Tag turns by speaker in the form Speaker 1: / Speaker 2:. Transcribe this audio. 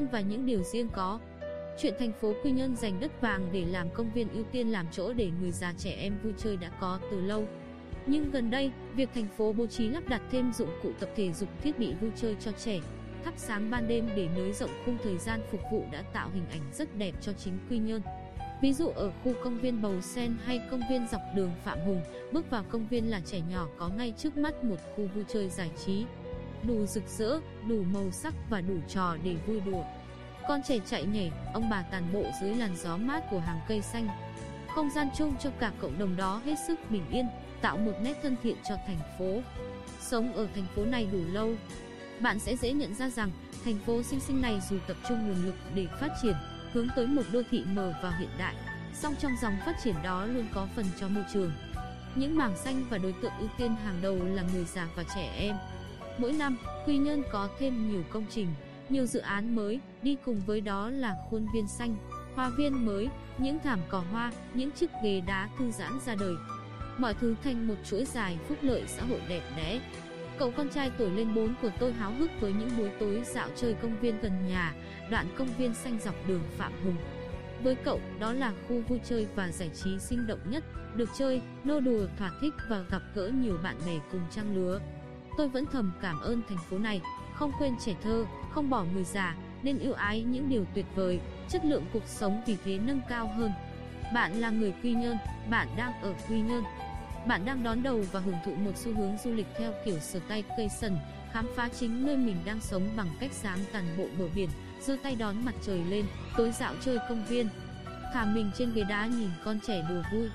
Speaker 1: và những điều riêng có. Chuyện thành phố Quy Nhơn dành đất vàng để làm công viên ưu tiên làm chỗ để người già trẻ em vui chơi đã có từ lâu. Nhưng gần đây, việc thành phố bố trí lắp đặt thêm dụng cụ tập thể dục thiết bị vui chơi cho trẻ, thắp sáng ban đêm để nới rộng khung thời gian phục vụ đã tạo hình ảnh rất đẹp cho chính Quy Nhơn. Ví dụ ở khu công viên Bầu Sen hay công viên dọc đường Phạm Hùng, bước vào công viên là trẻ nhỏ có ngay trước mắt một khu vui chơi giải trí. Đủ rực rỡ, đủ màu sắc và đủ trò để vui đùa. Con trẻ chạy nhảy, ông bà tàn bộ dưới làn gió mát của hàng cây xanh. Không gian chung cho cả cộng đồng đó hết sức bình yên, tạo một nét thân thiện cho thành phố. Sống ở thành phố này đủ lâu, bạn sẽ dễ nhận ra rằng thành phố xinh xinh này dù tập trung nguồn lực để phát triển, hướng tới một đô thị mở và hiện đại, song trong dòng phát triển đó luôn có phần cho môi trường. Những mảng xanh và đối tượng ưu tiên hàng đầu là người già và trẻ em. Mỗi năm, Quy Nhơn có thêm nhiều công trình, nhiều dự án mới, đi cùng với đó là khuôn viên xanh, hoa viên mới, những thảm cỏ hoa, những chiếc ghế đá thư giãn ra đời. Mọi thứ thành một chuỗi dài phúc lợi xã hội đẹp đẽ. Cậu con trai tuổi lên 4 của tôi háo hức với những buổi tối dạo chơi công viên gần nhà, đoạn công viên xanh dọc đường Phạm Hùng. Với cậu, đó là khu vui chơi và giải trí sinh động nhất, được chơi, nô đùa thỏa thích và gặp gỡ nhiều bạn bè cùng trang lứa. Tôi vẫn thầm cảm ơn thành phố này, không quên trẻ thơ, không bỏ người già, nên yêu ái những điều tuyệt vời, chất lượng cuộc sống vì thế nâng cao hơn. Bạn là người Quy Nhơn, bạn đang ở Quy Nhơn. Bạn đang đón đầu và hưởng thụ một xu hướng du lịch theo kiểu sờ tay cây sần, khám phá chính nơi mình đang sống bằng cách dám tàn bộ bờ biển, giơ tay đón mặt trời lên, tối dạo chơi công viên. Thả mình trên ghế đá nhìn con trẻ đùa vui,